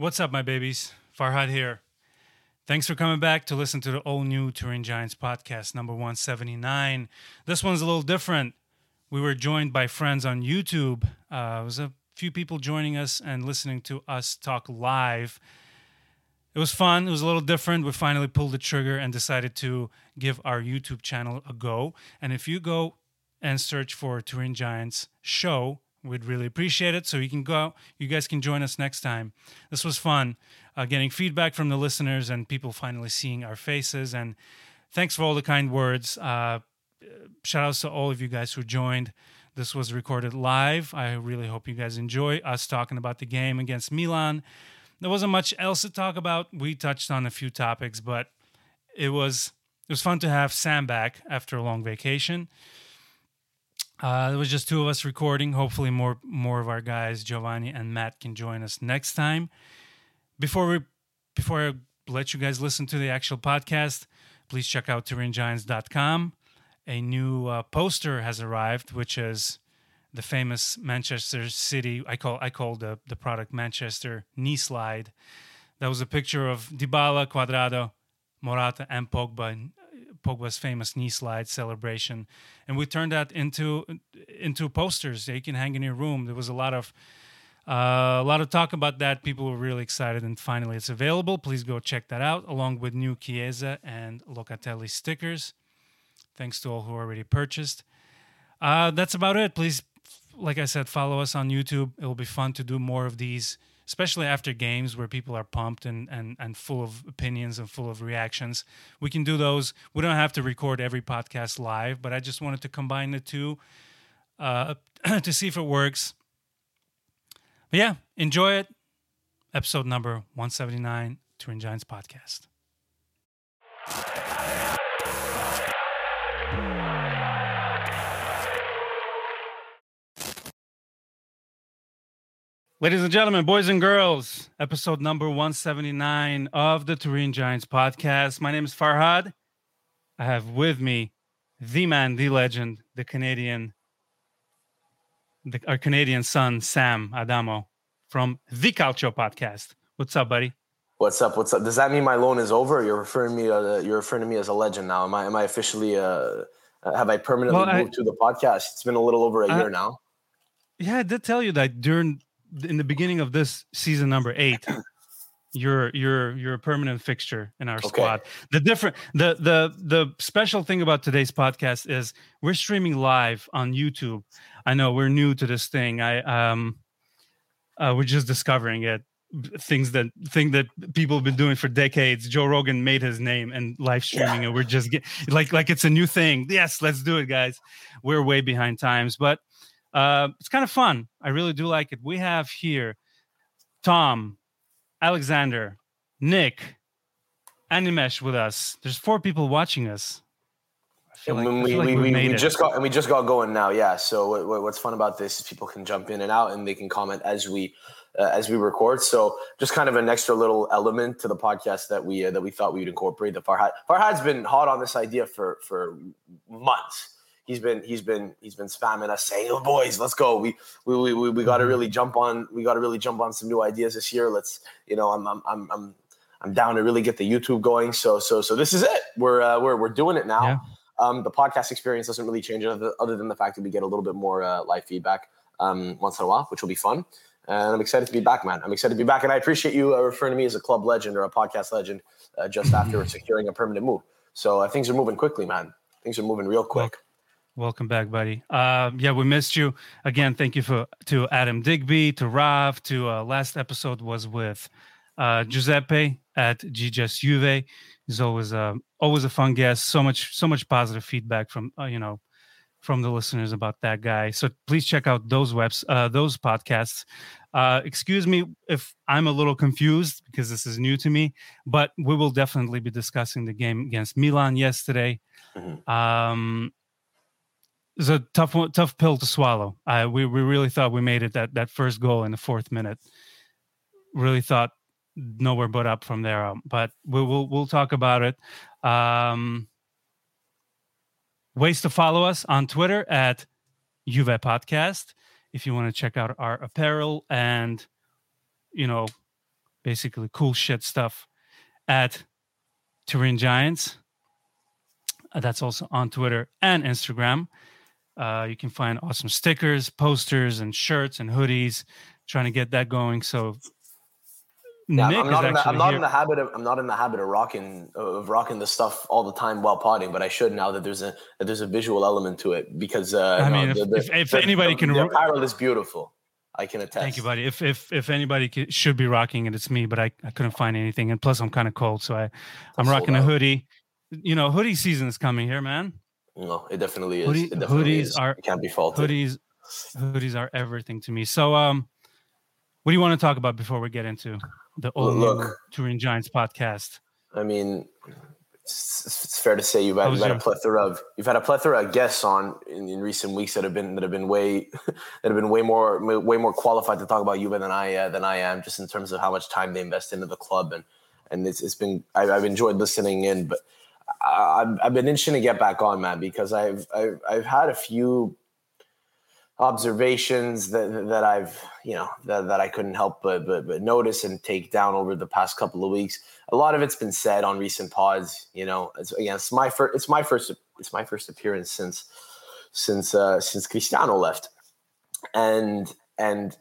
What's up, my babies? Farhad here. Thanks for coming back to listen to the all new Turin Giants podcast, number 179. This one's a little different. We were joined by friends on YouTube. Uh, it was a few people joining us and listening to us talk live. It was fun. It was a little different. We finally pulled the trigger and decided to give our YouTube channel a go. And if you go and search for Turin Giants show, we'd really appreciate it. So you can go, you guys can join us next time. This was fun, uh, getting feedback from the listeners and people finally seeing our faces. And thanks for all the kind words. Uh, shout outs to all of you guys who joined. This was recorded live. I really hope you guys enjoy us talking about the game against Milan. There wasn't much else to talk about. We touched on a few topics, but it was it was fun to have Sam back after a long vacation. Uh, it was just two of us recording. Hopefully, more more of our guys, Giovanni and Matt, can join us next time. Before we before I let you guys listen to the actual podcast, please check out TurinGiants.com. A new uh, poster has arrived, which is the famous Manchester City. I call I call the the product Manchester knee slide. That was a picture of Dybala, Cuadrado, Morata, and Pogba Pogba's famous knee slide celebration, and we turned that into into posters that you can hang in your room. There was a lot of uh, a lot of talk about that. People were really excited, and finally it's available. Please go check that out, along with new Chiesa and Locatelli stickers. Thanks to all who already purchased. Uh, that's about it. Please, like I said, follow us on YouTube. It will be fun to do more of these especially after games where people are pumped and, and, and full of opinions and full of reactions. We can do those. We don't have to record every podcast live, but I just wanted to combine the two uh, to see if it works. But yeah, enjoy it. Episode number 179, Turin Giants Podcast. Ladies and gentlemen, boys and girls, episode number 179 of the Turin Giants podcast. My name is Farhad. I have with me the man, the legend, the Canadian, the, our Canadian son, Sam Adamo from the Calcio podcast. What's up, buddy? What's up? What's up? Does that mean my loan is over? You're referring me. Uh, you're referring to me as a legend now. Am I? Am I officially? Uh, have I permanently well, moved I, to the podcast? It's been a little over a year now. Yeah, I did tell you that during in the beginning of this season number eight you're you're you're a permanent fixture in our okay. squad. The different the the the special thing about today's podcast is we're streaming live on youtube. I know we're new to this thing. I um uh, we're just discovering it. Things that thing that people have been doing for decades. Joe rogan made his name and live streaming yeah. and we're just get, like like it's a new thing. Yes let's do it guys. We're way behind times but uh, it's kind of fun. I really do like it. We have here Tom, Alexander, Nick, Animesh with us. There's four people watching us. Like, we, like we, we, we just got and we just got going now. Yeah. So what, what's fun about this is people can jump in and out and they can comment as we uh, as we record. So just kind of an extra little element to the podcast that we uh, that we thought we would incorporate. The Farhad Farhad's been hot on this idea for for months he's been he's been he's been spamming us saying, "Oh boys, let's go. We we we, we got to mm-hmm. really jump on. We got to really jump on some new ideas this year. Let's you know I'm I'm I'm I'm, I'm down to really get the YouTube going. So so so this is it. We're uh, we're we're doing it now. Yeah. Um, the podcast experience doesn't really change other, other than the fact that we get a little bit more uh, live feedback um, once in a while, which will be fun. And I'm excited to be back, man. I'm excited to be back, and I appreciate you uh, referring to me as a club legend or a podcast legend uh, just after securing a permanent move. So uh, things are moving quickly, man. Things are moving real quick. Welcome back, buddy. Uh, yeah, we missed you again. Thank you for to Adam Digby, to Rav, to uh, last episode was with uh, Giuseppe at GJS Juve. He's always a uh, always a fun guest. So much so much positive feedback from uh, you know from the listeners about that guy. So please check out those webs uh, those podcasts. Uh, excuse me if I'm a little confused because this is new to me, but we will definitely be discussing the game against Milan yesterday. Mm-hmm. Um, it's a tough one, tough pill to swallow. I we we really thought we made it that that first goal in the fourth minute. Really thought nowhere but up from there. Um, but we, will we'll talk about it. Um, ways to follow us on Twitter at Juve Podcast. If you want to check out our apparel and you know basically cool shit stuff at Turin Giants. Uh, that's also on Twitter and Instagram. Uh, you can find awesome stickers, posters, and shirts and hoodies. Trying to get that going. So yeah, Nick I'm not, in the, I'm not in the, habit of I'm not in the habit of rocking of rocking the stuff all the time while potting, but I should now that there's a that there's a visual element to it because uh, I mean, if, the, if, if the, anybody can, the apparel is beautiful. I can attest. Thank you, buddy. If if if anybody should be rocking it, it's me. But I, I couldn't find anything, and plus I'm kind of cold, so I I'm rocking a hoodie. You know, hoodie season is coming here, man. No, it definitely is. Hoodie, it definitely hoodies is. are it can't be faulted. Hoodies, hoodies are everything to me. So, um, what do you want to talk about before we get into the old Look, Turin Giants podcast? I mean, it's, it's, fair to say you've had, you've had a plethora of you've had a plethora of guests on in, in, recent weeks that have been that have been way that have been way more way more qualified to talk about Juve than I uh, than I am, just in terms of how much time they invest into the club and and it's, it's been I, have enjoyed listening in, but I, have I've been itching to get back on, man, because I've I've, I've had a few observations that that I've you know that, that I couldn't help but, but but notice and take down over the past couple of weeks. A lot of it's been said on recent pods. You know, it's, again, it's my first it's my first it's my first appearance since since uh, since Cristiano left, and and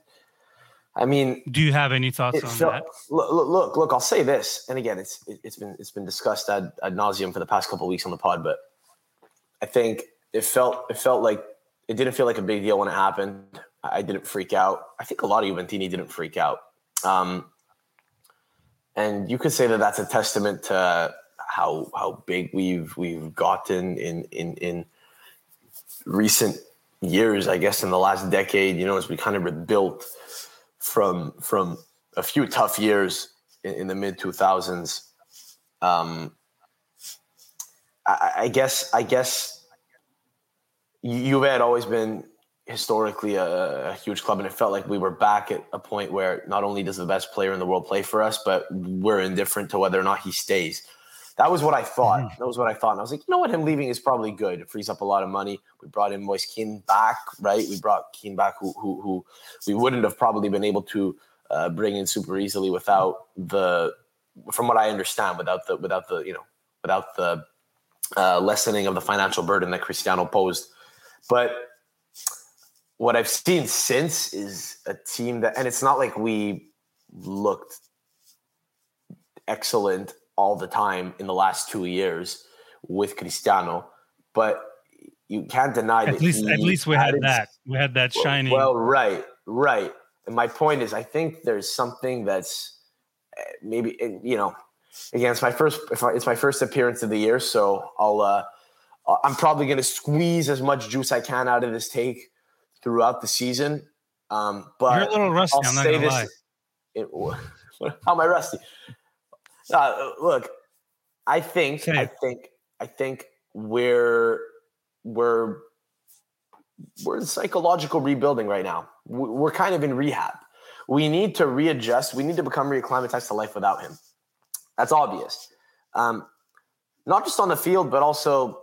I mean, do you have any thoughts on felt, that? Look, look, look, I'll say this, and again, it's it, has been it's been discussed ad, ad nauseum for the past couple of weeks on the pod, but I think it felt it felt like it didn't feel like a big deal when it happened. I didn't freak out. I think a lot of Juventini didn't freak out. Um, and you could say that that's a testament to how how big we've we've gotten in in in recent years. I guess in the last decade, you know, as we kind of rebuilt from from a few tough years in, in the mid two thousands. Um, I, I guess I guess Juve had always been historically a, a, huge club, and it felt like we were back at a point where not only does the best player in the world play for us, but we're indifferent to whether or not he stays. That was what I thought. Mm-hmm. That was what I thought. And I was like, you know what? Him leaving is probably good. It frees up a lot of money. We brought in Moise Kean back, right? We brought Kean back, who who, who we wouldn't have probably been able to uh, bring in super easily without the, from what I understand, without the without the you know without the uh, lessening of the financial burden that Cristiano posed but what I've seen since is a team that, and it's not like we looked excellent all the time in the last two years with Cristiano, but you can't deny at that. Least, at least we had that. We had that shining. Well, right, right. And my point is, I think there's something that's eh, maybe eh, you know, again, it's my first. It's my first appearance of the year, so I'll. uh I'm probably going to squeeze as much juice I can out of this take throughout the season. Um, but you're a little rusty. I'll I'm not say this. Lie. It, how am I rusty? Uh, look, I think, Same. I think, I think we're we're we're in psychological rebuilding right now. We're kind of in rehab. We need to readjust. We need to become reacclimatized to life without him. That's obvious. Um, not just on the field, but also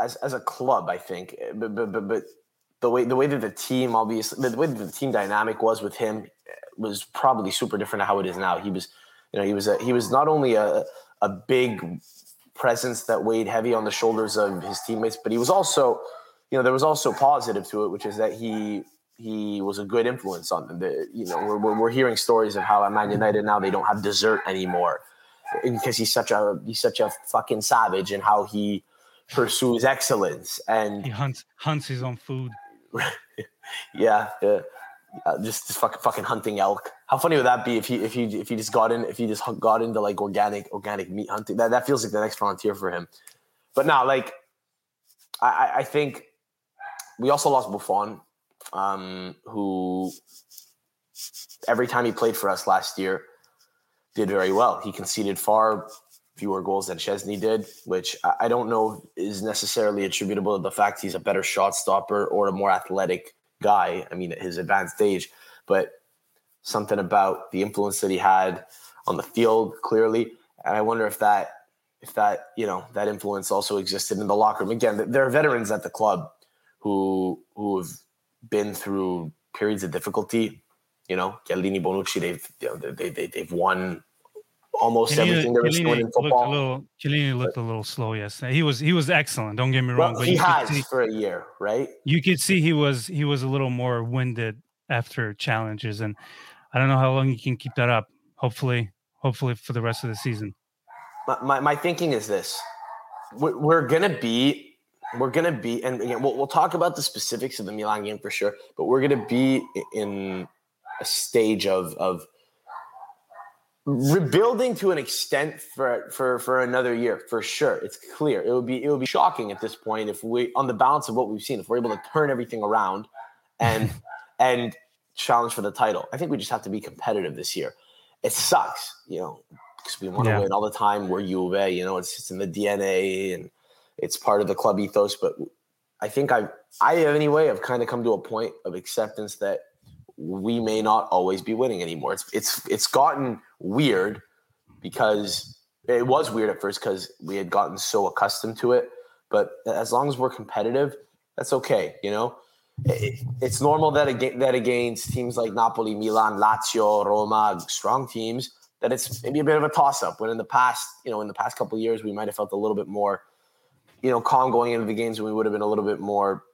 as as a club, I think. But but but, but the way the way that the team obviously the way that the team dynamic was with him eh, was probably super different to how it is now. He was, you know, he was a, he was not only a a big presence that weighed heavy on the shoulders of his teammates, but he was also, you know, there was also positive to it, which is that he he was a good influence on them. The, you know, we're, we're hearing stories of how at Man United now they don't have dessert anymore because he's such a he's such a fucking savage and how he pursues excellence and he hunts hunts his own food. yeah, yeah. Uh, just, just fucking, fucking hunting elk. How funny would that be if he if he if he just got in if he just got into like organic organic meat hunting? That that feels like the next frontier for him. But now, like, I I think we also lost Buffon, um, who every time he played for us last year did very well. He conceded far fewer goals than Szczesny did, which I don't know is necessarily attributable to the fact he's a better shot stopper or a more athletic guy. I mean, at his advanced age, but something about the influence that he had on the field clearly. And I wonder if that, if that, you know, that influence also existed in the locker room. Again, there are veterans at the club who who have been through periods of difficulty You know, Chiellini, Bonucci, they've you know, they, they they've won almost Chiellini, everything there is to win in football. Looked a little, Chiellini looked a little slow yesterday. He was he was excellent. Don't get me wrong, well, but he has see, for a year, right? You could see he was he was a little more winded after challenges, and I don't know how long he can keep that up. Hopefully, hopefully for the rest of the season. My my, my thinking is this: we're, we're gonna be. We're gonna be, and again, we'll, we'll talk about the specifics of the Milan game for sure. But we're gonna be in a stage of of rebuilding to an extent for for for another year for sure. It's clear. It would be it would be shocking at this point if we on the balance of what we've seen if we're able to turn everything around and and challenge for the title. I think we just have to be competitive this year. It sucks you know because we want to yeah. win all the time. We're Juve you know it's, it's in the dna and it's part of the club ethos. But i think i i anyway have kind of come to a point of acceptance that we may not always be winning anymore. It's it's it's gotten weird because it was weird at first because we had gotten so accustomed to it. But as long as we're competitive, that's okay. You know, it, it's normal that that against teams like Napoli, Milan, Lazio, Roma, strong teams, that it's maybe a bit of a toss up. When in the past, you know, in the past couple years, we might have felt a little bit more, you know, calm going into the games, and we would have been a little bit more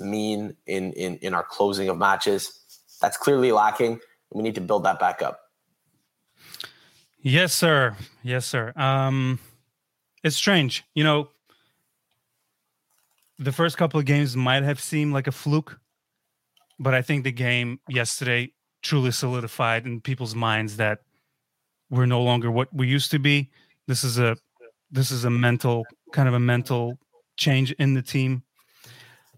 mean in in in our closing of matches that's clearly lacking. And we need to build that back up. Yes, sir. Yes, sir. Um, it's strange. You know, the first couple of games might have seemed like a fluke, but I think the game yesterday truly solidified in people's minds that we're no longer what we used to be. This is a this is a mental kind of a mental change in the team.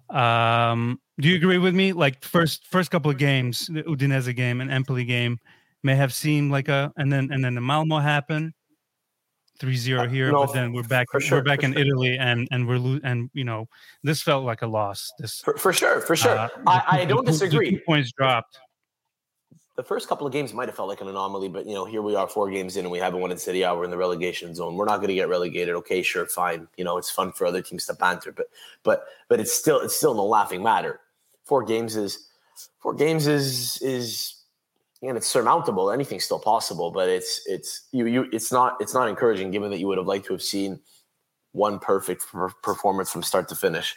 Um, do you agree with me? Like first first couple of games, the Udinese game and Empoli game may have seemed like a, and then and then the Malmo happened, 3-0 uh, here, no, but then we're back sure, we're back in sure. Italy and and we're lo- and you know this felt like a loss. This for, for sure, for sure. Uh, I, I don't the, disagree. The points dropped the first couple of games might have felt like an anomaly, but you know, here we are four games in and we haven't won in A. We're in the relegation zone. We're not going to get relegated. Okay, sure, fine. You know, it's fun for other teams to banter, but but but it's still it's still no laughing matter. Four games is four games is is and it's surmountable. Anything's still possible, but it's it's you you it's not it's not encouraging given that you would have liked to have seen one perfect performance from start to finish.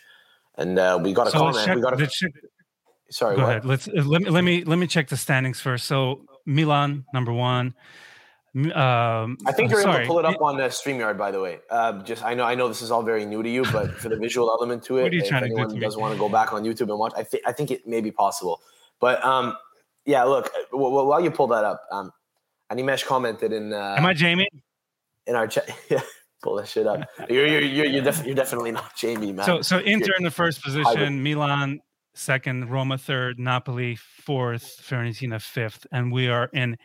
And uh, we got a so comment. Check, we got a, check, Sorry, go what? ahead. Let's let me let me let me check the standings first. So Milan number one. Um, I think you're able to pull it up on the Streamyard. By the way, uh, just I know I know this is all very new to you, but for the visual element to it, if anyone do does want to go back on YouTube and watch, I think I think it may be possible. But um, yeah, look, while you pull that up, um, Animesh commented in. Uh, Am I Jamie? In our chat, yeah pull that shit up. You're you're you're, you're, def- you're, definitely not Jamie, man. So so Inter you're, in the first position, Milan second, Roma third, Napoli fourth, Fiorentina fifth, and we are in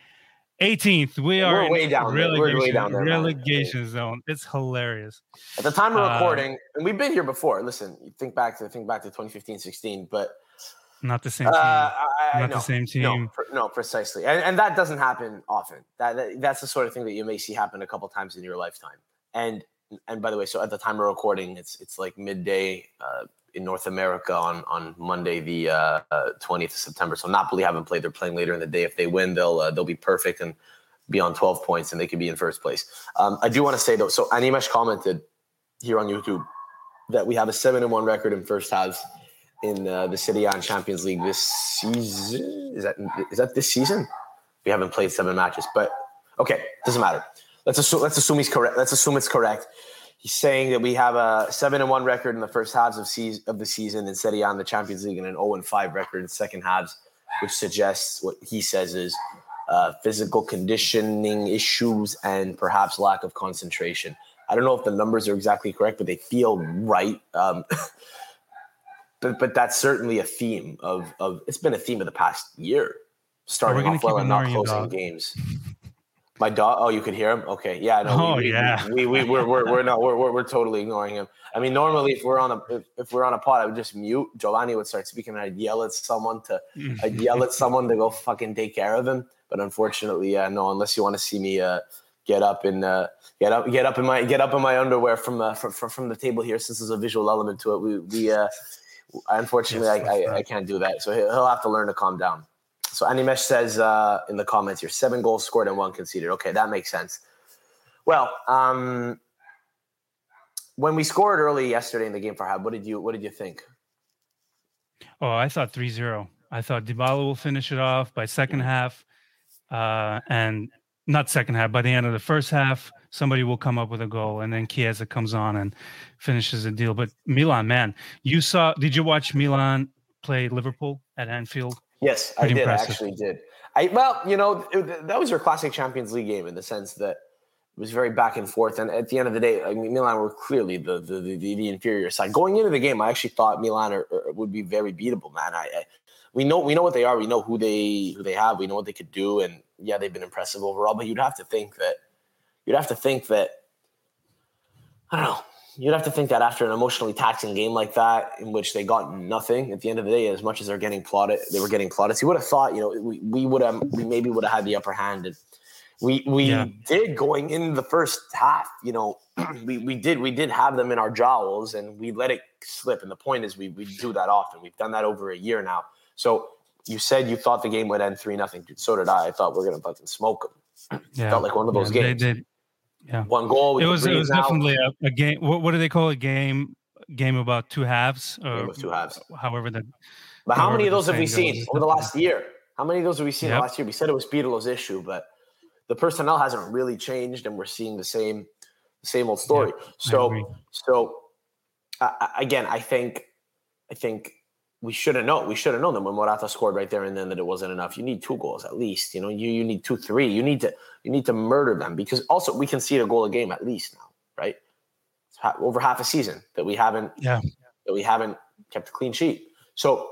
18th. We are We're way down relegation, We're way down there, relegation zone. It's hilarious. At the time of uh, recording, uh, and we've been here before. Listen, you think back to think back to 2015, 16, but not the same uh, team. Uh, I, not no, the same team. No, no precisely, and, and that doesn't happen often. That, that that's the sort of thing that you may see happen a couple times in your lifetime. And and by the way, so at the time of recording, it's it's like midday. Uh, in North America on on Monday, the uh, twentieth uh, of September. So Napoli haven't played; they're playing later in the day. If they win, they'll uh, they'll be perfect and be on twelve points, and they could be in first place. Um, I do want to say though. So Animesh commented here on YouTube that we have a seven and one record in first halves in uh, the City on Champions League this season. Is that is that this season? We haven't played seven matches, but okay, doesn't matter. Let's assume let's assume he's correct. Let's assume it's correct. He's saying that we have a seven and one record in the first halves of, se- of the season and A in the Champions League and an 0 and 5 record in second halves, which suggests what he says is uh, physical conditioning issues and perhaps lack of concentration. I don't know if the numbers are exactly correct, but they feel right. Um, but but that's certainly a theme of of it's been a theme of the past year, starting off well and not closing games. My dog. Oh, you could hear him. Okay, yeah. No, oh, we, yeah. We, we, we we're, we're, we're no, we're, we're, we're totally ignoring him. I mean, normally if we're on a if, if, we're on a pod, I would just mute. Giovanni would start speaking, and I'd yell at someone to I'd yell at someone to go fucking take care of him. But unfortunately, yeah, no. Unless you want to see me uh, get up and uh, get up get up in my get up in my underwear from uh, from, from the table here, since there's a visual element to it. We we uh, unfortunately yes, I, I, I, can't do that, so he'll have to learn to calm down. So Animesh says uh, in the comments here, seven goals scored and one conceded. Okay, that makes sense. Well, um, when we scored early yesterday in the game Farhad, what did you what did you think? Oh, I thought 3-0. I thought Dybala will finish it off by second half, uh, and not second half. By the end of the first half, somebody will come up with a goal, and then Chiesa comes on and finishes the deal. But Milan, man, you saw? Did you watch Milan play Liverpool at Anfield? Yes, Pretty I did. Impressive. I actually did. I well, you know, it, that was your classic Champions League game in the sense that it was very back and forth. And at the end of the day, I mean, Milan were clearly the the, the, the inferior side. Going into the game, I actually thought Milan are, are, would be very beatable. Man, I, I, we know we know what they are. We know who they who they have. We know what they could do. And yeah, they've been impressive overall. But you'd have to think that you'd have to think that I don't know. You'd have to think that after an emotionally taxing game like that, in which they got nothing at the end of the day, as much as they're getting plotted, they were getting plotted. So you would have thought, you know, we, we would have, we maybe would have had the upper hand. And we we yeah. did going in the first half. You know, we we did we did have them in our jowls, and we let it slip. And the point is, we we do that often. We've done that over a year now. So you said you thought the game would end three nothing. So did I. I thought we are gonna fucking smoke them. Yeah. Felt like one of those yeah, games. They did. Yeah, one goal. It was it was definitely a, a, game. What, what do they call a game? Game about two halves. Or two halves. However that. But how many of those have we seen goes. over the last year? How many of those have we seen yep. last year? We said it was Pirlo's issue, but the personnel hasn't really changed, and we're seeing the same the same old story. Yeah, so so uh, again, I think I think we should have known. We should have known that when Morata scored right there and then that it wasn't enough. You need two goals at least. You know, you you need two, three. You need to you need to murder them because also we can see a goal a game at least now, right? over half a season that we haven't yeah that we haven't kept a clean sheet. So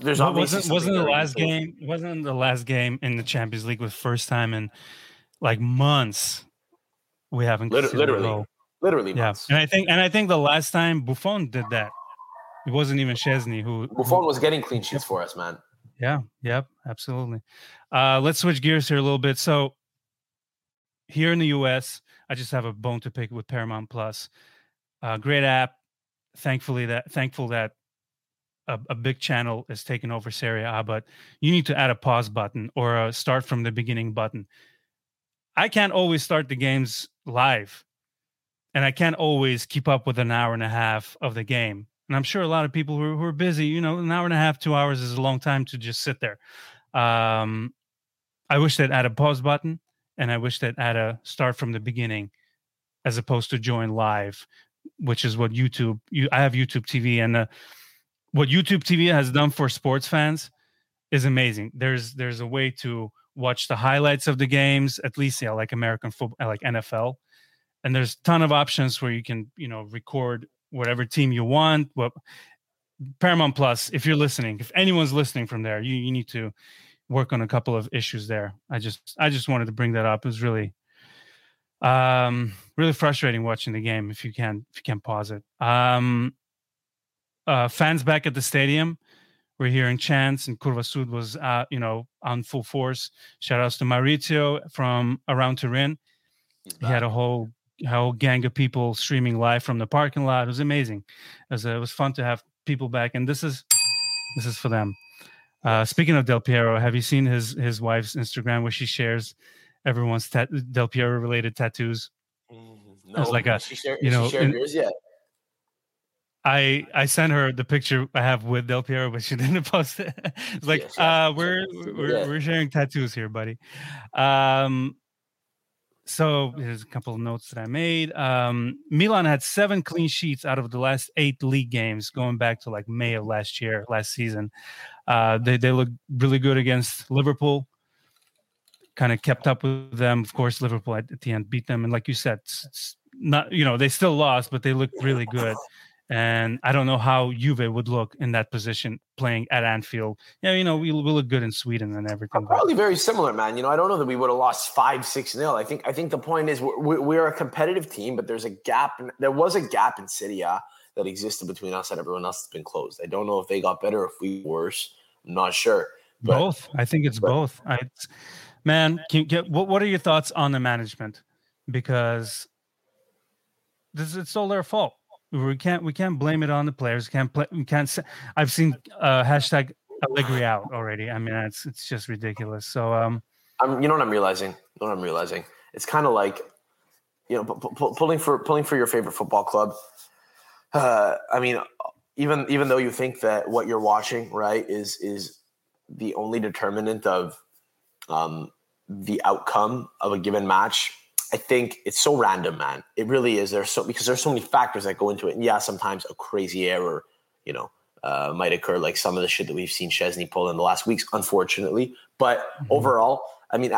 there's well, wasn't wasn't the last game wasn't the last game in the Champions League with first time in like months we haven't literally literally, literally yeah and I think and I think the last time Buffon did that it wasn't even Szczesny who Buffon was getting clean sheets for us man. Yeah yep absolutely. Uh let's switch gears here a little bit. So here in the US I just have a bone to pick with Paramount Plus. Uh great app. Thankfully that thankful that a, a, big channel is taking over Serie A, but you need to add a pause button or a start from the beginning button. I can't always start the games live, and I can't always keep up with an hour and a half of the game. And I'm sure a lot of people who are, who are busy, you know, an hour and a half, two hours is a long time to just sit there. Um, I wish they'd add a pause button, and I wish they'd add a start from the beginning, as opposed to join live, which is what YouTube. You, I have YouTube TV, and uh, what YouTube TV has done for sports fans is amazing. There's there's a way to watch the highlights of the games, at least yeah, like American football, like NFL, and there's a ton of options where you can you know record whatever team you want. What Paramount Plus, if you're listening, if anyone's listening from there, you you need to work on a couple of issues there. I just I just wanted to bring that up. It was really um really frustrating watching the game if you can't if you can't pause it. Um uh, fans back at the stadium. We're hearing chants, and Curva Sud was, uh, you know, on full force. Shout outs to Maurizio from around Turin. He had a whole whole gang of people streaming live from the parking lot. It was amazing. It was, uh, it was fun to have people back, and this is this is for them. Uh, speaking of Del Piero, have you seen his his wife's Instagram where she shares everyone's Del Piero related tattoos? Mm, no, it was like a, she shared, you know, shared yours yet? I I sent her the picture I have with Del Piero, but she didn't post it. it's like yes, uh, we're we're we're sharing tattoos here, buddy. Um, so here's a couple of notes that I made. Um, Milan had seven clean sheets out of the last eight league games, going back to like May of last year, last season. Uh, they they look really good against Liverpool. Kind of kept up with them. Of course, Liverpool at, at the end beat them, and like you said, it's, it's not you know they still lost, but they look really good. And I don't know how Juve would look in that position playing at Anfield. Yeah, you know, we, we look good in Sweden and everything. Probably very similar, man. You know, I don't know that we would have lost five, six nil. I think I think the point is we're, we're a competitive team, but there's a gap. In, there was a gap in Serie A that existed between us and everyone else that's been closed. I don't know if they got better, or if we worse. I'm not sure. But, both. I think it's but, both. I, man, can you get what? What are your thoughts on the management? Because this it's all their fault we can't we can't blame it on the players. Can't play. We can't. Say, I've seen uh, hashtag Allegri out already. I mean, it's it's just ridiculous. So, um, I'm, you know what I'm realizing? You know what I'm realizing? It's kind of like, you know, pulling for pulling for your favorite football club. Uh, I mean, even even though you think that what you're watching, right, is is the only determinant of um, the outcome of a given match. I think it's so random, man. It really is. There's so because there's so many factors that go into it. And yeah, sometimes a crazy error, you know, uh, might occur, like some of the shit that we've seen Szczesny pull in the last weeks, unfortunately. But mm-hmm. overall, I mean,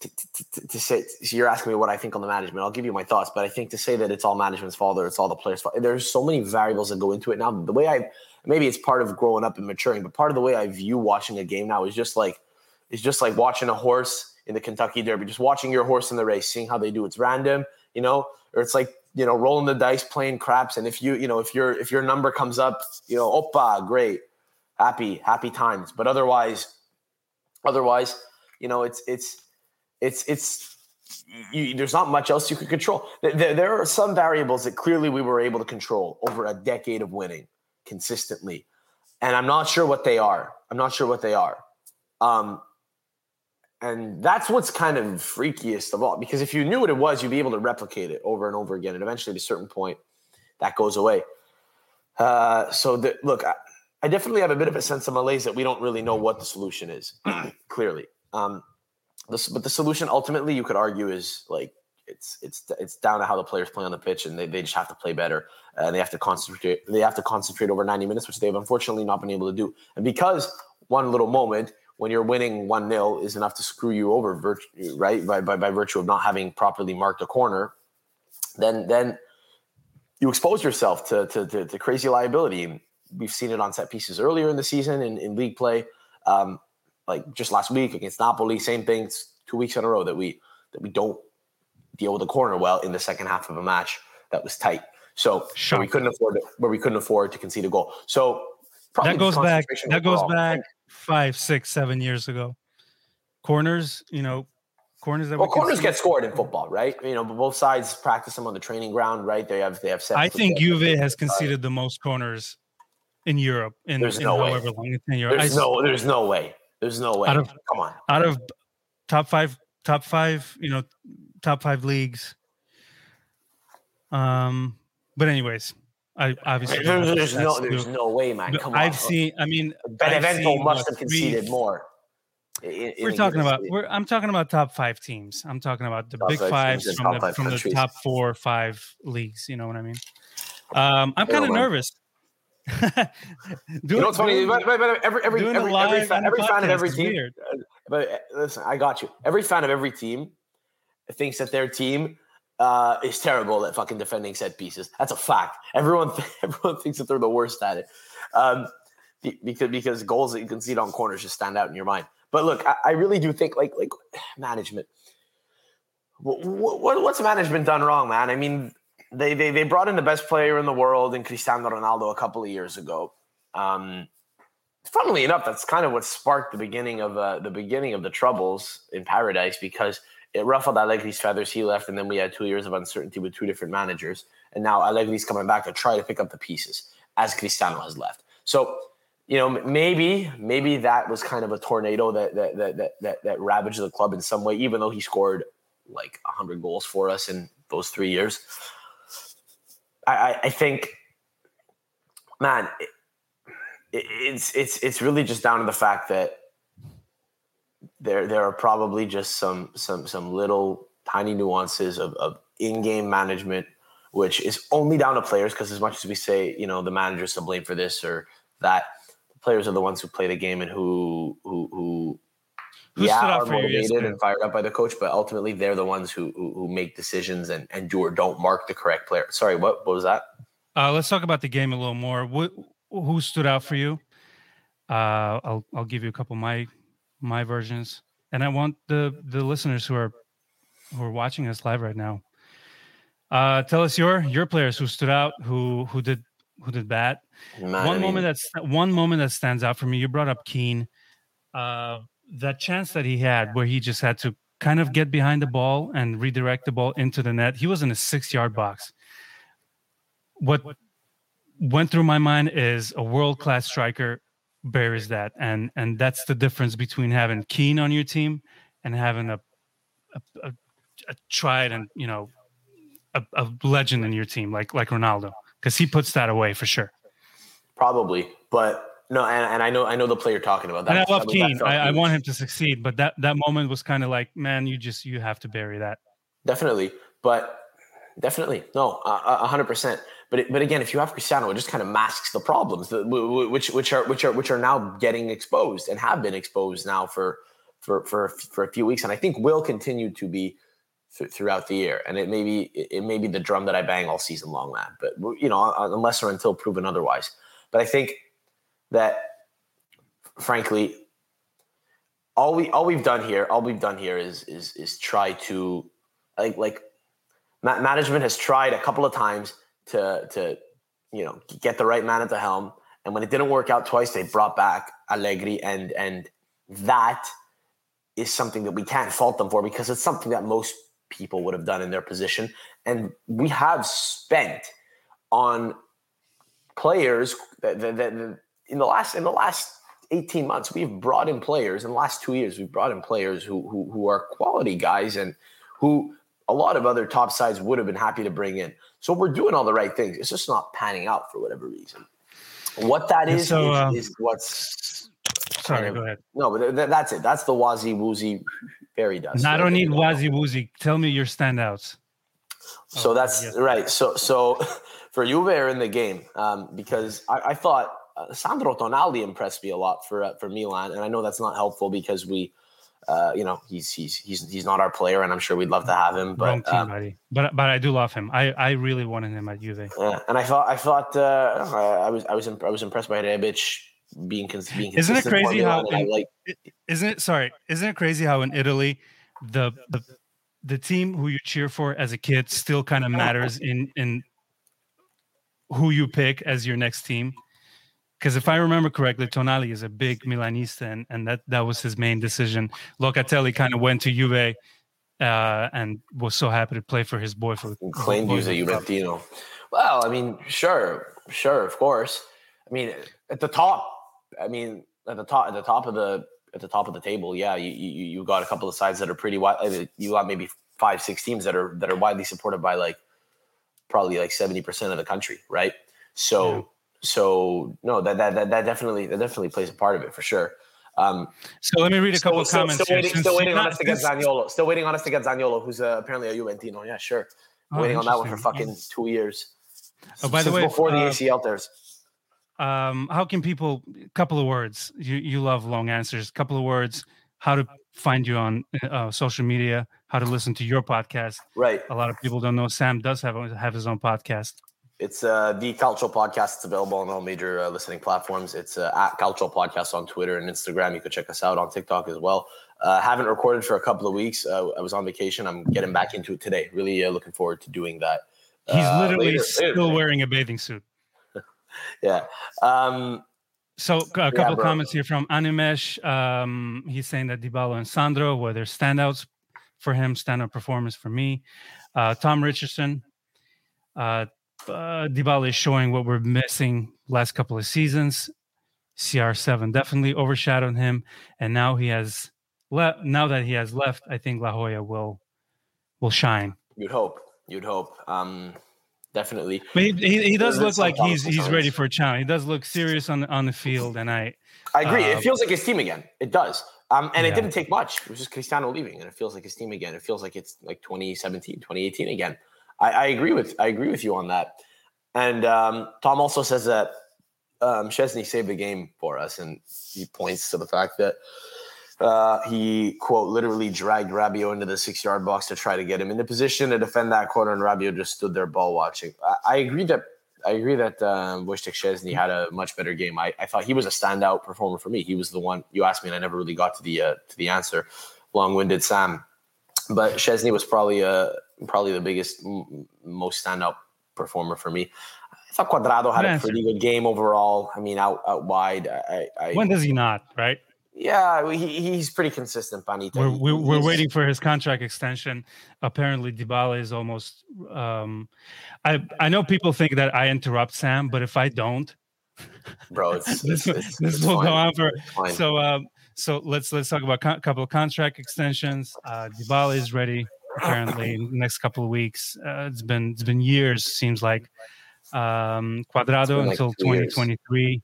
to, to, to, say so you're asking me what I think on the management. I'll give you my thoughts, but I think to say that it's all management's fault or it's all the players' fault. There's so many variables that go into it now. The way I maybe it's part of growing up and maturing, but part of the way I view watching a game now is just like is just like watching a horse in the Kentucky Derby, just watching your horse in the race, seeing how they do. It's random, you know, or it's like you know rolling the dice, playing craps, and if you you know if your if your number comes up, you know, oppa, great, happy happy times. But otherwise, otherwise, you know, it's it's it's it's you, there's not much else you could control. There, there, are some variables that clearly we were able to control over a decade of winning consistently, and I'm not sure what they are. I'm not sure what they are. Um, and that's what's kind of freakiest of all, because if you knew what it was, you'd be able to replicate it over and over again, and eventually, at a certain point, that goes away. Uh, so, the, look, I, I, definitely have a bit of a sense of malaise that we don't really know what the solution is. clearly, um, this, but the solution ultimately, you could argue, is like it's it's it's down to how the players play on the pitch, and they, they just have to play better. And they have to concentrate. They have to concentrate over ninety minutes, which they've unfortunately not been able to do. And because one little moment when you're winning one 0 is enough to screw you over, right? By, by by virtue of not having properly marked a corner, then then you expose yourself to to, to, to crazy liability. We've seen it on set pieces earlier in the season in, in league play. Um, like just last week against Napoli, same thing. It's two weeks in a row that we that we don't deal with the corner well in the second half of a match that was tight. So we couldn't afford it, where we couldn't afford to concede a goal. So that goes back. That goes back five, six, seven years ago. Corners, you know, corners that well, corners get scored in football, right? You know, both sides practice them on the training ground, right? They have they have. I think Juve has conceded the most corners in Europe in, there's in no however way. long it's in Europe. There's I, no, there's no way. There's no way. Out of, Come on. Out of top five, top five, you know, top five leagues. Um, but anyways, I obviously there's, no there's no way, man. Come I've on. seen. I mean, Benevento must have conceded three, more. In, we're talking about. We're, I'm talking about top five teams. I'm talking about the top big five fives from the from the top four or five leagues. You know what I mean? Um, I'm kind of nervous you know funny? But, but, but every every every, every, fan, every fan of every team. Uh, but uh, listen, I got you. Every fan of every team thinks that their team uh, is terrible at fucking defending set pieces. That's a fact. Everyone th- everyone thinks that they're the worst at it. Um, because because goals that you can concede on corners just stand out in your mind. But look, I, I really do think like like management. What, what, what's management done wrong, man? I mean, they, they they brought in the best player in the world in Cristiano Ronaldo a couple of years ago. Um, funnily enough, that's kind of what sparked the beginning of uh, the beginning of the troubles in Paradise because it ruffled Allegri's feathers. He left, and then we had two years of uncertainty with two different managers. And now Allegri's coming back to try to pick up the pieces as Cristiano has left. So, you know, maybe maybe that was kind of a tornado that that that that that, that ravaged the club in some way. Even though he scored like hundred goals for us in those three years, I, I think, man, it, it's it's it's really just down to the fact that there there are probably just some some some little tiny nuances of, of in-game management which is only down to players because as much as we say you know the manager's to blame for this or that the players are the ones who play the game and who who who who yeah, are motivated and fired up by the coach, but ultimately they're the ones who who, who make decisions and, and do or don't mark the correct player. Sorry, what, what was that? Uh, let's talk about the game a little more. What, who stood out for you? Uh, I'll I'll give you a couple of my my versions, and I want the the listeners who are who are watching us live right now. Uh, tell us your your players who stood out, who who did who did bad. one I mean, moment that's one moment that stands out for me. You brought up Kean. Uh, that chance that he had where he just had to kind of get behind the ball and redirect the ball into the net. He was in a six yard box. What went through my mind is a world class striker buries that, and and that's the difference between having Kean on your team and having a a, a, a tried and you know a, a legend in your team like like Ronaldo because he puts that away for sure. Probably, but no, and, and I know I know the player talking about that. And I love Kean. I, I, want him to succeed, but that that moment was kind of like, man, you just you have to bury that. Definitely, but definitely no, a hundred percent. But it, but again, if you have Cristiano, it just kind of masks the problems, that, which which are which are which are now getting exposed and have been exposed now for for for for a few weeks, and I think will continue to be th- throughout the year. And it may be it may be the drum that I bang all season long, man. But you know, unless or until proven otherwise. But I think that, frankly, all we all we've done here, all we've done here is is is try to like like management has tried a couple of times to to you know get the right man at the helm. And when it didn't work out twice, they brought back Allegri, and and that is something that we can't fault them for because it's something that most people would have done in their position. And we have spent on players that, that, that in the last in the last 18 months, we've brought in players in the last two years, we've brought in players who who, who are quality guys and who a lot of other top sides would have been happy to bring in. So we're doing all the right things. It's just not panning out for whatever reason. What that is so, is, um, is, what's. Sorry, of, go ahead. No, but th- that's it. That's the wazy woozy fairy dust. I don't need wazy woozy. Tell me your standouts. So oh, that's yes. right. So so for Juve are in the game um, because I, I thought uh, Sandro Tonali impressed me a lot for uh, for Milan, and I know that's not helpful because we uh, you know, he's he's he's he's not our player, and I'm sure we'd love to have him. But team, um, buddy. But but I do love him. I I really wanted him at Juve. Yeah, and I thought I thought uh, I was I was imp- I was impressed by Rebic being cons- being Isn't it crazy how in, like? Isn't it sorry? Isn't it crazy how in Italy the the the team who you cheer for as a kid still kind of matters in in who you pick as your next team? Because if I remember correctly, Tonali is a big Milanista, and, and that that was his main decision. Locatelli kind of went to Juve uh, and was so happy to play for his boy for claimed a Juventino. Well, I mean, sure, sure, of course. I mean, at the top, I mean, at the top, at the top of the at the top of the table, yeah, you you you got a couple of sides that are pretty wide. You got maybe five, six teams that are that are widely supported by like probably like seventy percent of the country, right? So. Yeah so no, that, that that that definitely that definitely plays a part of it for sure. Um, so let me read a couple still, comments. Still, waiting, still waiting on us to get Zaniolo. Still waiting on us to get Zaniolo, who's uh, apparently a Juventino. Yeah, sure. Oh, waiting on that one for fucking two years. Oh, by the way, before the uh, ACL tears. Um, how can people? A couple of words. You you love long answers. A couple of words. How to find you on uh, social media? How to listen to your podcast? Right. A lot of people don't know Sam does have have his own podcast. It's uh, the Calcio Podcast. It's available on all major uh, listening platforms. It's uh, at Calcio Podcast on Twitter and Instagram. You can check us out on TikTok as well. Uh, haven't recorded for a couple of weeks. Uh, I was on vacation. I'm getting back into it today. Really uh, looking forward to doing that. He's uh, literally later, still later wearing a bathing suit. yeah. Um, so a couple yeah, of comments here from Animesh. Um, he's saying that Dybala and Sandro were their standouts for him, standout performance for me. Uh, Tom Richardson, uh, uh, Dybala is showing what we're missing last couple of seasons. CR7 definitely overshadowed him, and now he has left. Now that he has left, I think La Joya will will shine. You'd hope. You'd hope. Um, definitely. But he, he, he does look like he's he's ready for a challenge. He does look serious on on the field, and I I agree. Uh, it feels like his team again. It does. Um, and yeah. it didn't take much. It was just Cristiano leaving, and it feels like his team again. It feels like it's like 2017, 2018 again. I, I agree with I agree with you on that. And um, Tom also says that um, Szczesny saved the game for us, and he points to the fact that uh, he quote literally dragged Rabiot into the six yard box to try to get him in the position to defend that corner, and Rabiot just stood there ball watching. I, I agree that I agree that um, Wojciech Szczesny had a much better game. I, I thought he was a standout performer for me. He was the one you asked me, and I never really got to the uh, to the answer. Long winded Sam, but Szczesny was probably uh, probably the biggest, most standout performer for me. I thought Cuadrado had a pretty good game overall. I mean, out out wide. I, I, when does he not? Right. Yeah, he, he's pretty consistent, Panita. We're, we're, we're, waiting for his contract extension. Apparently, Dybala is almost. Um, I I know people think that I interrupt Sam, but if I don't, bro. It's, this, it's, this it's will fine. go on for so. Um, so let's let's talk about a con- couple of contract extensions. Uh, is ready apparently next couple of weeks. Uh, it's been it's been years seems like. Um, Cuadrado like until two years. 2023.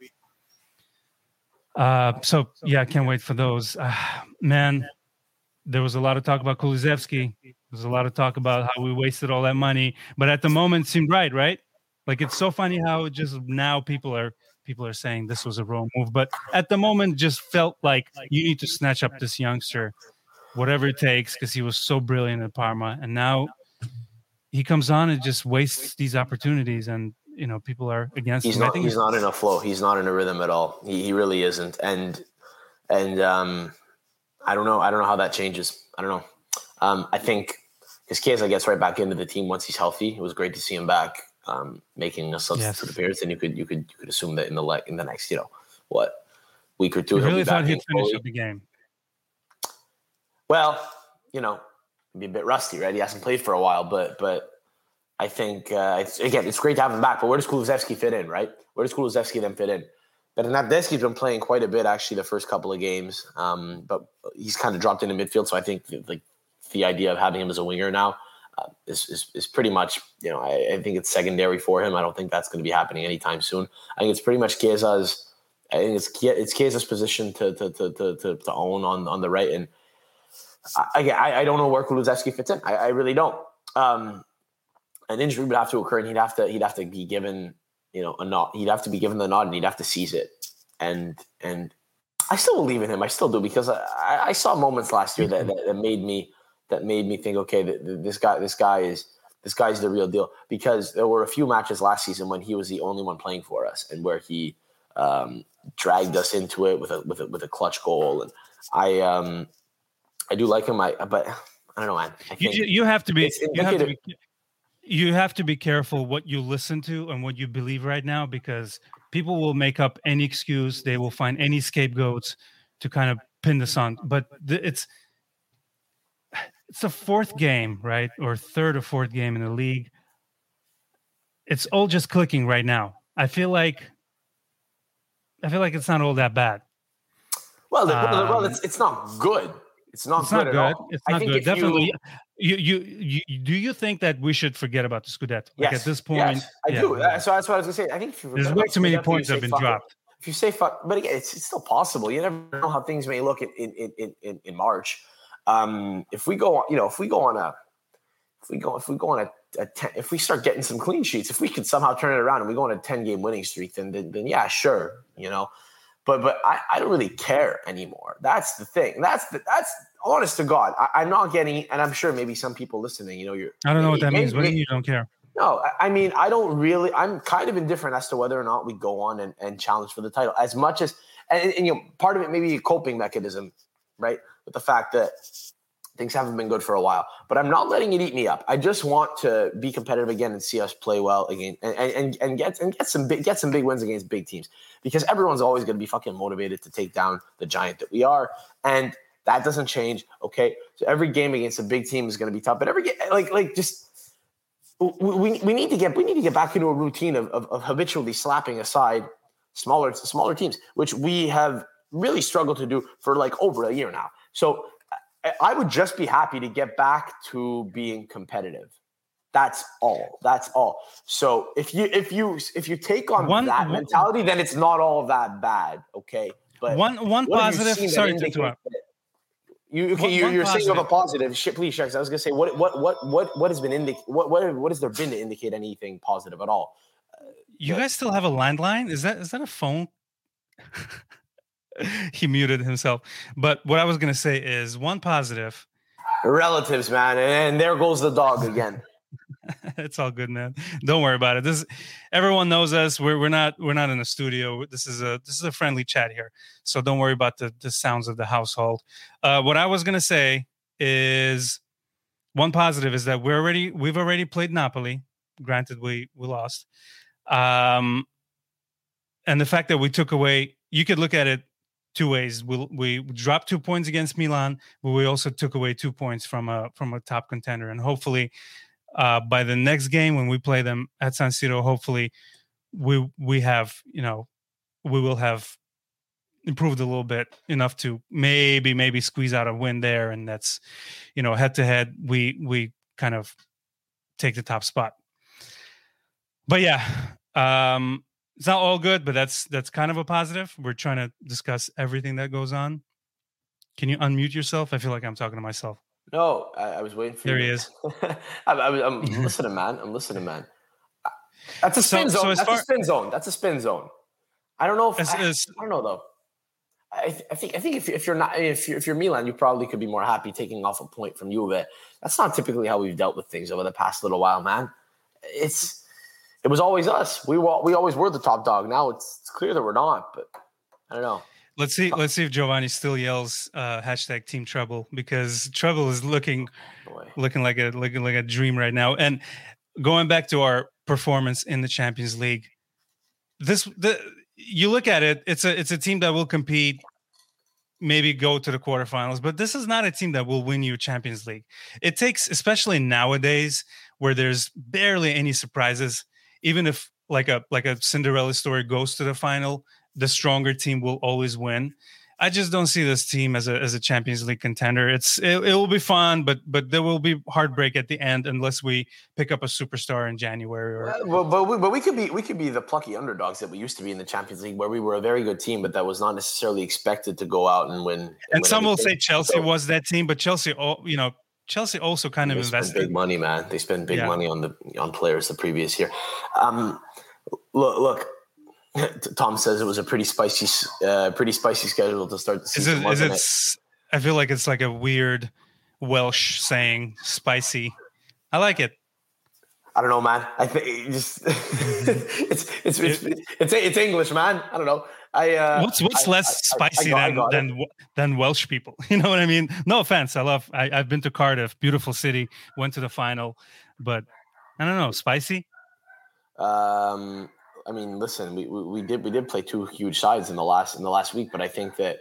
Uh, so yeah, I can't wait for those. Uh, man, there was a lot of talk about Kulusevski. There's a lot of talk about how we wasted all that money, but at the moment it seemed right, right? Like it's so funny how just now people are people are saying this was a wrong move, but at the moment just felt like you need to snatch up this youngster, whatever it takes, because he was so brilliant at Parma, and now he comes on and just wastes these opportunities, and you know people are against He's him. I not. think He's not in a flow. He's not in a rhythm at all. He, he really isn't. And and um, I don't know. I don't know how that changes. I don't know. Um, I think his case. I gets right back into the team once he's healthy. It was great to see him back, um, making a substitute Yes. appearance. And you could you could you could assume that in the le- in the next you know what week or two I he'll really be back he'd finish up the game. Well, you know, be a bit rusty, right? He hasn't played for a while, but but I think uh, it's, again it's great to have him back. But where does Kulusevski fit in, right? Where does Kulusevski then fit in? But Bernardeschi's been playing quite a bit actually the first couple of games, um, but he's kind of dropped into midfield. So I think the, like the idea of having him as a winger now uh, is, is is pretty much you know I, I think it's secondary for him. I don't think that's going to be happening anytime soon. I think it's pretty much Chiesa's. I think it's it's Chiesa's position to to to to, to, to own on on the right and. I, I, I don't know where Kulusevski fits in. I, I really don't. Um, an injury would have to occur, and he'd have to he'd have to be given you know a nod. He'd have to be given the nod, and he'd have to seize it. And and I still believe in him. I still do because I, I saw moments last year that, that, that made me that made me think, okay, th- th- this guy this guy is this guy's the real deal. Because there were a few matches last season when he was the only one playing for us, and where he um, dragged us into it with a with a with a clutch goal. And I um, I do like him. I but I don't know, man. I You, you have to be you have to be you have to be careful what you listen to and what you believe right now because people will make up any excuse they will find any scapegoats to kind of pin this on but the, it's it's the fourth game right or third or fourth game in the league it's all just clicking right now i feel like i feel like it's not all that bad well, the, well, well, um, it's it's not good. It's not it's good not at all. it's I not think good if you- definitely you, you you do you think that we should forget about the scudetto like at this point yes, I yeah, do. yeah. So that's what I was gonna say. I think if you There's way too many points have been fuck it. dropped. If you say fuck, but again, it's, it's still possible. You never know how things may look in in in, in, in March. Um, if we go on, you know, if we go on a, if we go if we go on a, a ten, if we start getting some clean sheets, if we could somehow turn it around and we go on a ten game winning streak, then then, then yeah, sure, you know. But but I, I don't really care anymore. That's the thing. That's the that's honest to God. I, I'm not getting, and I'm sure maybe some people listening, you know, you're. I don't know what that maybe- means. What do you you don't care? no, I- I mean, I don't really. I'm kind of indifferent as to whether or not we go on and, and challenge for the title. As much as, and, and, you know, part of it may be a coping mechanism, right? With the fact that things haven't been good for a while. But I'm not letting it eat me up. I just want to be competitive again and see us play well again, and and, and get and get some big get some big wins against big teams because everyone's always going to be fucking motivated to take down the giant that we are, and that doesn't change. Okay, so every game against a big team is going to be tough, but every game, like like just we, we, need to get we need to get back into a routine of, of, of habitually slapping aside smaller smaller teams, which we have really struggled to do for like over a year now. So I, would just be happy to get back to being competitive. That's all. That's all. So if you if you if you take on One- that mentality, then it's not all that bad. Okay, but one one positive. Sorry to interrupt. You okay? One- you, you're saying of a positive. Shit, please, Sharks. I was gonna say what what what what what has been indic what what what has there been to indicate anything positive at all? Uh, you Yeah. guys still have a landline? Is that is that a phone? he muted himself. But what I was gonna say is one positive. Relatives, man, and there goes the dog again. it's all good, man. Don't worry about it. This everyone knows us. We're we're not we're not in a studio. This is a this is a friendly chat here. So don't worry about the the sounds of the household. Uh, what I was gonna say is one positive is that we're already we've already played Napoli. Granted, we we lost. Um, and the fact that we took away, you could look at it two ways. We we dropped two points against Milan, but we also took away two points from a from a top contender, and hopefully uh, by the next game when we play them at San Siro, hopefully we we have you know we will have improved a little bit enough to maybe maybe squeeze out a win there. And that's you know head to head we we kind of take the top spot. But yeah um it's not all good but that's that's kind of a positive. We're trying to discuss everything that goes on. Can you unmute yourself? I feel like i'm talking to myself. No i, I was waiting for there you. he is. I, am listening man. I'm listening man. That's a spin so, zone. so that's far- a spin zone. That's a spin zone. I don't know if as, I, as, I don't know though. I, th- I, think I think if, if you're not if you're, if you're Milan, you probably could be more happy taking off a point from Juve. That's not typically how we've dealt with things over the past little while, man. It's it was always us. We were, we always were the top dog. Now it's, it's clear that we're not, but I don't know. Let's see. Let's see if Giovanni still yells uh, hashtag Team Trouble because Trouble is looking oh looking like a looking like a dream right now. And going back to our performance in the Champions League, this the you look at it, it's a it's a team that will compete, maybe go to the quarterfinals, but this is not a team that will win you Champions League. It takes, especially nowadays, where there's barely any surprises, even if like a like a Cinderella story goes to the final, the stronger team will always win. I just don't see this team as a as a Champions League contender. It's it, it, will be fun, but but there will be heartbreak at the end unless we pick up a superstar in January. Or well, but we, but we could be we could be the plucky underdogs that we used to be in the Champions League, where we were a very good team, but that was not necessarily expected to go out and win. And, and win some will say Chelsea so, was that team, but Chelsea, you know, Chelsea also kind of invested big money, man. They spend big yeah. money on the on players the previous year. Um, look, look, Tom says it was a pretty spicy, uh, pretty spicy schedule to start the season. Is it? Is it? I feel like it's like a weird Welsh saying, "spicy." I like it. I don't know, man. I think just it's, it's, it's it's it's English, man. I don't know. I uh, what's what's I, less I, spicy I, than than than Welsh people? You know what I mean? No offense. I love. I, I've been to Cardiff, beautiful city. Went to the final, but I don't know. Spicy. Um, I mean, listen, we, we, we did we did play two huge sides in the last in the last week, but I think that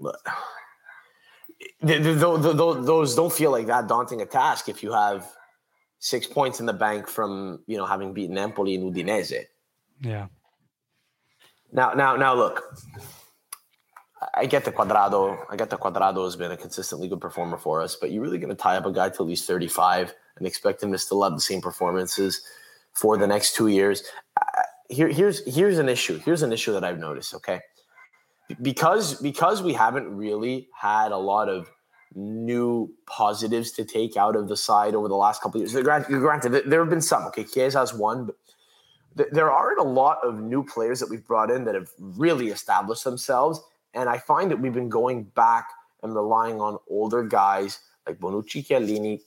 those don't feel like that daunting a task if you have six points in the bank from you know having beaten Empoli and Udinese. Yeah. Now, now, now, look. I get the Cuadrado. I get the Cuadrado has been a consistently good performer for us, but you're really going to tie up a guy till he's 35 and expect him to still have the same performances for the next two years. Here, here's here's an issue. Here's an issue that I've noticed. Okay, because because we haven't really had a lot of new positives to take out of the side over the last couple of years. Granted, there have been some. Okay, Chiesa has one, but there aren't a lot of new players that we've brought in that have really established themselves. And I find that we've been going back and relying on older guys like Bonucci, Chiellini,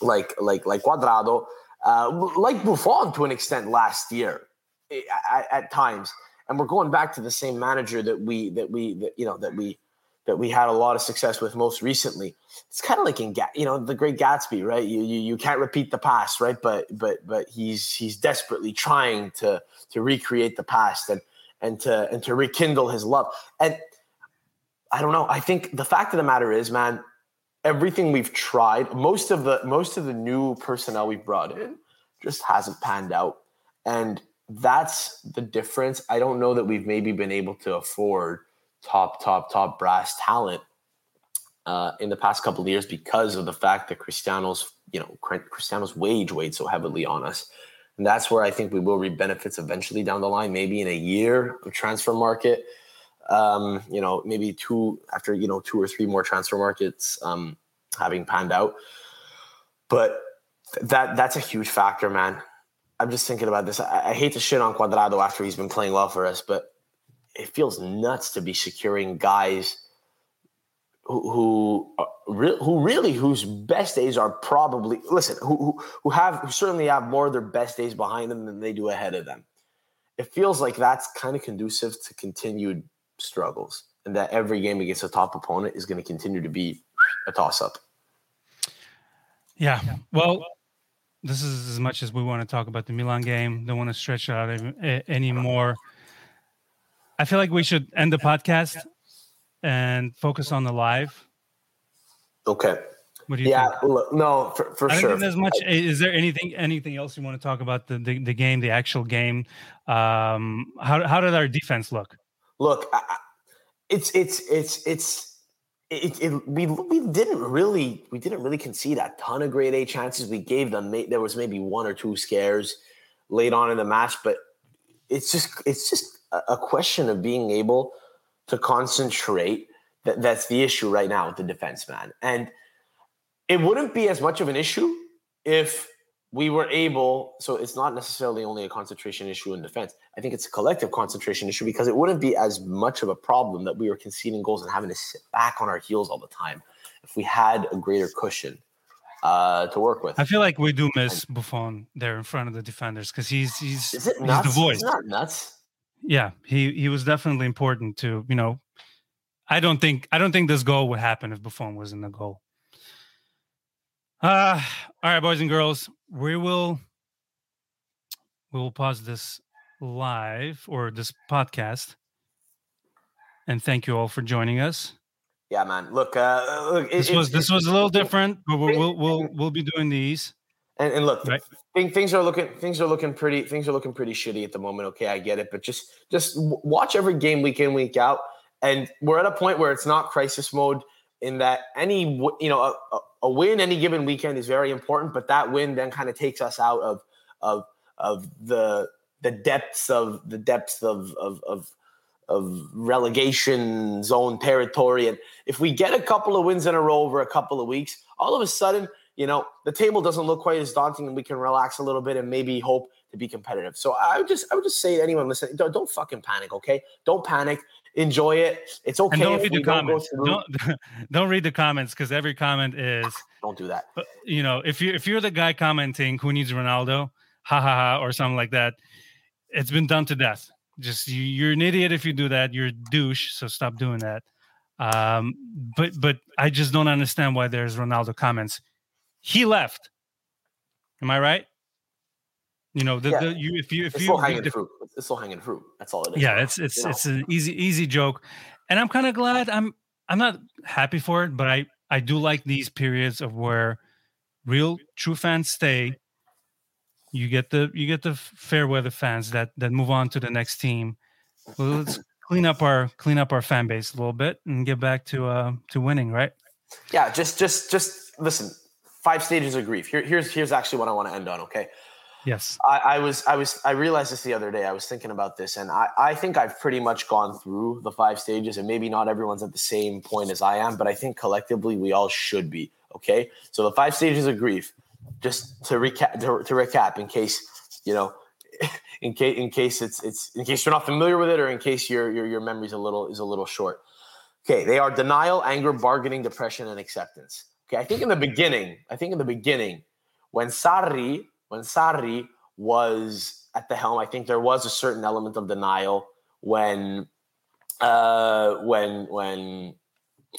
like like like Cuadrado, uh, like Buffon to an extent last year eh, at, at, times. And we're going back to the same manager that we that we that you know that we that we had a lot of success with most recently. It's kind of like in you know the Great Gatsby, right? You, you you can't repeat the past, right? But but but he's he's desperately trying to to recreate the past and and to and to rekindle his love. And I don't know. I think the fact of the matter is, man, everything we've tried, most of the most of the new personnel we've brought in just hasn't panned out. And that's the difference. I don't know that we've maybe been able to afford top, top, top brass talent uh, in the past couple of years because of the fact that Cristiano's, you know, Cristiano's wage weighed so heavily on us. And that's where I think we will reap benefits eventually down the line, maybe in a year of transfer market um, you know, maybe two after you know two or three more transfer markets um, having panned out. But that that's a huge factor, man. I'm just thinking about this. I, I hate to shit on Cuadrado after he's been playing well for us, but it feels nuts to be securing guys who who, uh, who really whose best days are probably listen who, who who have who certainly have more of their best days behind them than they do ahead of them. It feels like that's kind of conducive to continued struggles and that every game against a top opponent is going to continue to be a toss up. Yeah. Well, this is as much as we want to talk about the Milan game. Don't want to stretch out anymore. I feel like we should end the podcast and focus on the live. Okay. What do you yeah, think? Look, no, for, for I sure. think there's much. Is there anything anything else you want to talk about the the, the game, the actual game? Um, how how did our defense look? Look, I, it's it's it's it's. It, it, we we didn't really we didn't really concede a ton of grade A chances. We gave them there was maybe one or two scares late on in the match, but it's just it's just a question of being able to concentrate. That that's the issue right now with the defense, man. And it wouldn't be as much of an issue if we were able. So it's not necessarily only a concentration issue in defense. I think it's a collective concentration issue because it wouldn't be as much of a problem that we were conceding goals and having to sit back on our heels all the time if we had a greater cushion uh, to work with. I feel like we do miss Buffon there in front of the defenders because he's he's, he's the voice. It's not nuts. Yeah, he he was definitely important to you know. I don't think I don't think this goal would happen if Buffon was in the goal. Uh, all right, boys and girls, we will we will pause this live or this podcast, and thank you all for joining us. Yeah, man. Look, uh, look. This it, was this was a little different, but we'll we'll we'll, we'll be doing these. And, and look, Right. thing, things are looking things are looking pretty things are looking pretty shitty at the moment. Okay, I get it, but just just watch every game week in week out, and we're at a point where it's not crisis mode. In that any you know a, a- a win any given weekend is very important, but that win then kind of takes us out of of of the the depths of the depths of of of of relegation zone territory. And if we get a couple of wins in a row over a couple of weeks, all of a sudden, you know, the table doesn't look quite as daunting and we can relax a little bit and maybe hope to be competitive. So I would just I would just say to anyone listening, don't, don't fucking panic, okay? Don't panic. Enjoy it. It's okay And don't if read the don't comments. through. Don't don't read the comments because every comment is Don't do that. uh, you know if you if you're the guy commenting who needs Ronaldo, ha ha ha, or something like that, it's been done to death. Just you, you're an idiot if you do that. You're a douche, so stop doing that. Um, but but I just don't understand why there's Ronaldo comments. He left. Am I right? You know, the, Yeah. the you if you if It's you still hanging the- fruit. It's still hanging fruit. That's all it is. yeah it's it's You know? it's an easy easy joke and i'm kind of glad i'm i'm not happy for it but i i do like these periods of where real true fans stay you get the you get the fair weather fans that that move on to the next team well, let's clean up our clean up our fan base a little bit and get back to uh to winning right Yeah, just just just listen. Five stages of grief. Here, here's here's actually what I want to end on. Okay. yes I, I was I was I realized this the other day. I was thinking about this, and I, I think I've pretty much gone through the five stages, and maybe not everyone's at the same point as I am, but I think collectively we all should be. Okay, so the five stages of grief. Just to recap, to, to recap, in case you know, in case in case it's it's in case you're not familiar with it, or in case your your your memory's a little is a little short. Okay, they are denial, anger, bargaining, depression, and acceptance. Okay, I think in the beginning, I think in the beginning, when Sarri, when Sarri was at the helm, I think there was a certain element of denial when, uh, when when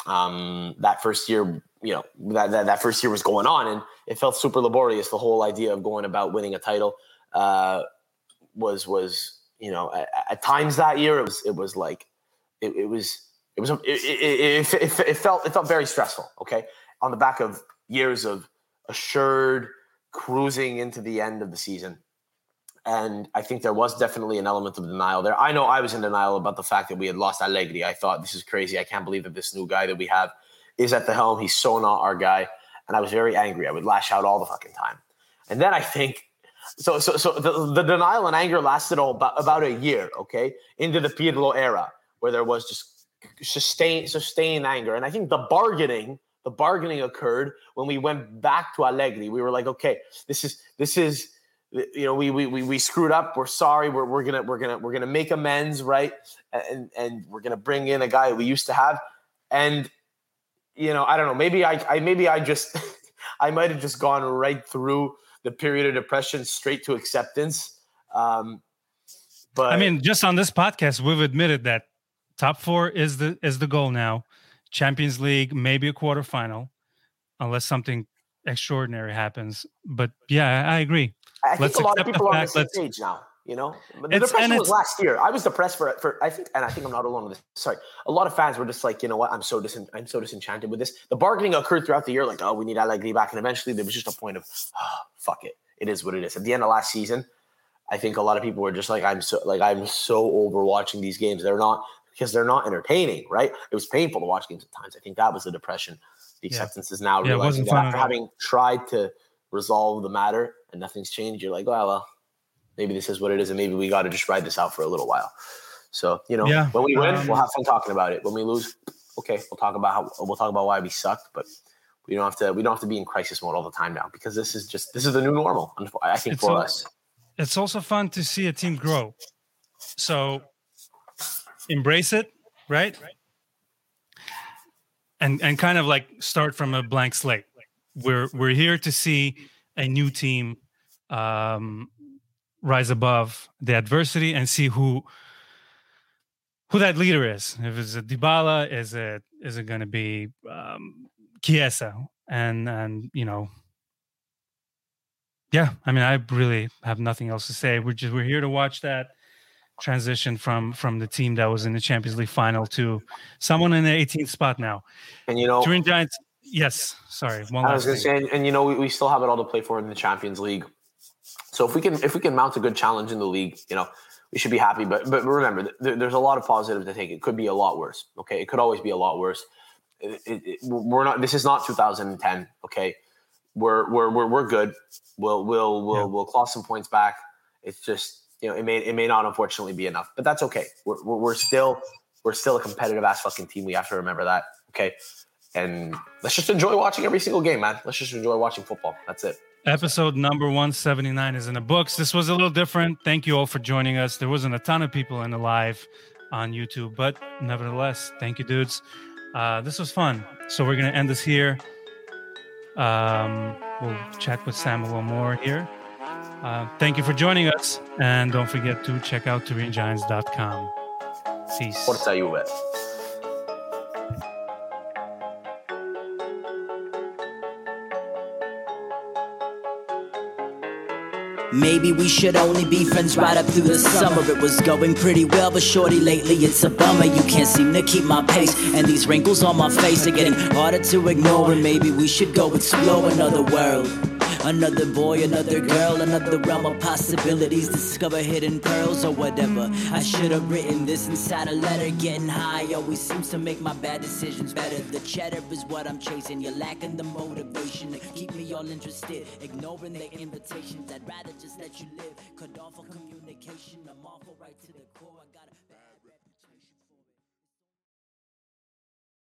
um, that first year, you know, that, that that first year was going on, and it felt super laborious. The whole idea of going about winning a title uh, was was you know at, at times that year it was it was like it, it was it was it, it, it, it, it felt it felt very stressful. Okay, on the back of years of assured cruising into the end of the season. And I think there was definitely an element of denial there. I know I was in denial about the fact that we had lost Allegri. I thought this is crazy. I can't believe that this new guy that we have is at the helm. He's so not our guy. And I was very angry. I would lash out all the fucking time. And then I think so so so the, the denial and anger lasted all about, about a year, okay? Into the Pirlo era where there was just sustained sustained anger. And I think the bargaining the bargaining occurred when we went back to Allegri. We were like, okay, this is this is you know we we we, we screwed up. We're sorry. We're, we're gonna we're gonna we're gonna make amends, right? And and we're gonna bring in a guy we used to have. And you know, I don't know. Maybe I, I maybe I just I might have just gone right through the period of depression straight to acceptance. Um, but i mean just on this podcast we've admitted that top four is the is the goal now champions league maybe a quarterfinal unless something extraordinary happens but yeah i, agree I think let's a lot of people are on the same page now. You know, but the depression was last year. I was depressed for for I think, and I think I'm not alone with this. Sorry, a lot of fans were just like, you know what, I'm so dis- I'm so disenchanted with this. The bargaining occurred throughout the year, like, oh, we need Allegri back, and eventually there was just a point of, oh, fuck it, it is what it is. At the end of last season, I think a lot of people were just like, I'm so like I'm so over watching these games. They're not because they're not entertaining, right? It was painful to watch games at times. I think that was the depression. The acceptance yeah. is now yeah, realizing that after having tried to resolve the matter and nothing's changed, you're like, oh, well, maybe this is what it is, and maybe we got to just ride this out for a little while. So you know, yeah. when we win, um, we'll have fun talking about it. When we lose, okay, we'll talk about how we'll talk about why we sucked, but we don't have to we don't have to be in crisis mode all the time now because this is just this is the new normal. I think for us, it's also fun to see a team grow. So embrace it, right? And and kind of like start from a blank slate. We're we're here to see a new team um, rise above the adversity and see who who that leader is. If it's a Dybala, is it is it going to be um, Chiesa? And and you know, yeah. I mean, I really have nothing else to say. We're just we're here to watch that transition from from the team that was in the Champions League final to someone in the 18th spot now. And you know, Turin Giants. Yes, sorry. One I was going to say, and, and, you know, we, we still have it all to play for in the Champions League. So if we can if we can mount a good challenge in the league, you know, we should be happy. But but remember, there's a lot of positives to take. It could be a lot worse. Okay, it could always be a lot worse. It, it, it, we're not. This is not 2010. Okay, we're we're we're, we're good. We'll we'll we'll yeah. we'll claw some points back. It's just you know it may it may not unfortunately be enough, but that's okay. We're we're, still we're still a competitive ass fucking team. We have to remember that. Okay, and let's just enjoy watching every single game, man. Let's just enjoy watching football. That's it. Episode number 179 is in the books. This was a little different. Thank you all for joining us. There wasn't a ton of people in the live on YouTube, but nevertheless, thank you, dudes. Uh, this was fun. So we're going to end this here. Um, we'll chat with Sam a little more here. Uh, thank you for joining us. And don't forget to check out TurinGiants.com. Peace. Forza Juve. Maybe we should only be friends right up through the summer. It was going pretty well, but shorty, lately it's a bummer. You can't seem to keep my pace, and these wrinkles on my face are getting harder to ignore. And maybe we should go explore another world. Another boy, another girl, another realm of possibilities. Discover hidden pearls or whatever. I should have written this inside a letter. Getting high always seems to make my bad decisions better. The cheddar is what I'm chasing. You're lacking the motivation to keep me all interested. Ignoring the invitations, I'd rather just let you live. Cut off all communication. I'm awful right to the core.